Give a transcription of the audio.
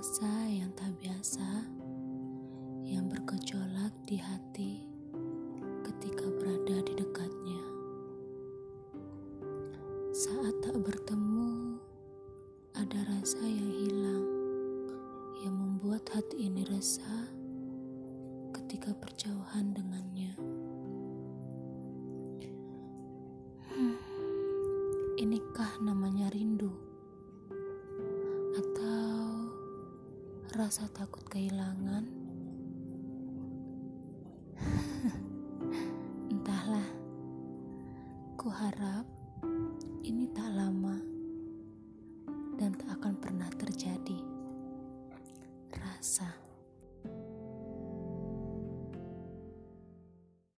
rasa yang tak biasa yang bergejolak di hati ketika berada di dekatnya. Saat tak bertemu, ada rasa yang hilang yang membuat hati ini resah ketika berjauhan dengannya. Hmm, inikah namanya rindu? Rasa takut kehilangan? Entahlah, ku harap ini tak lama dan tak akan pernah terjadi. Rasa.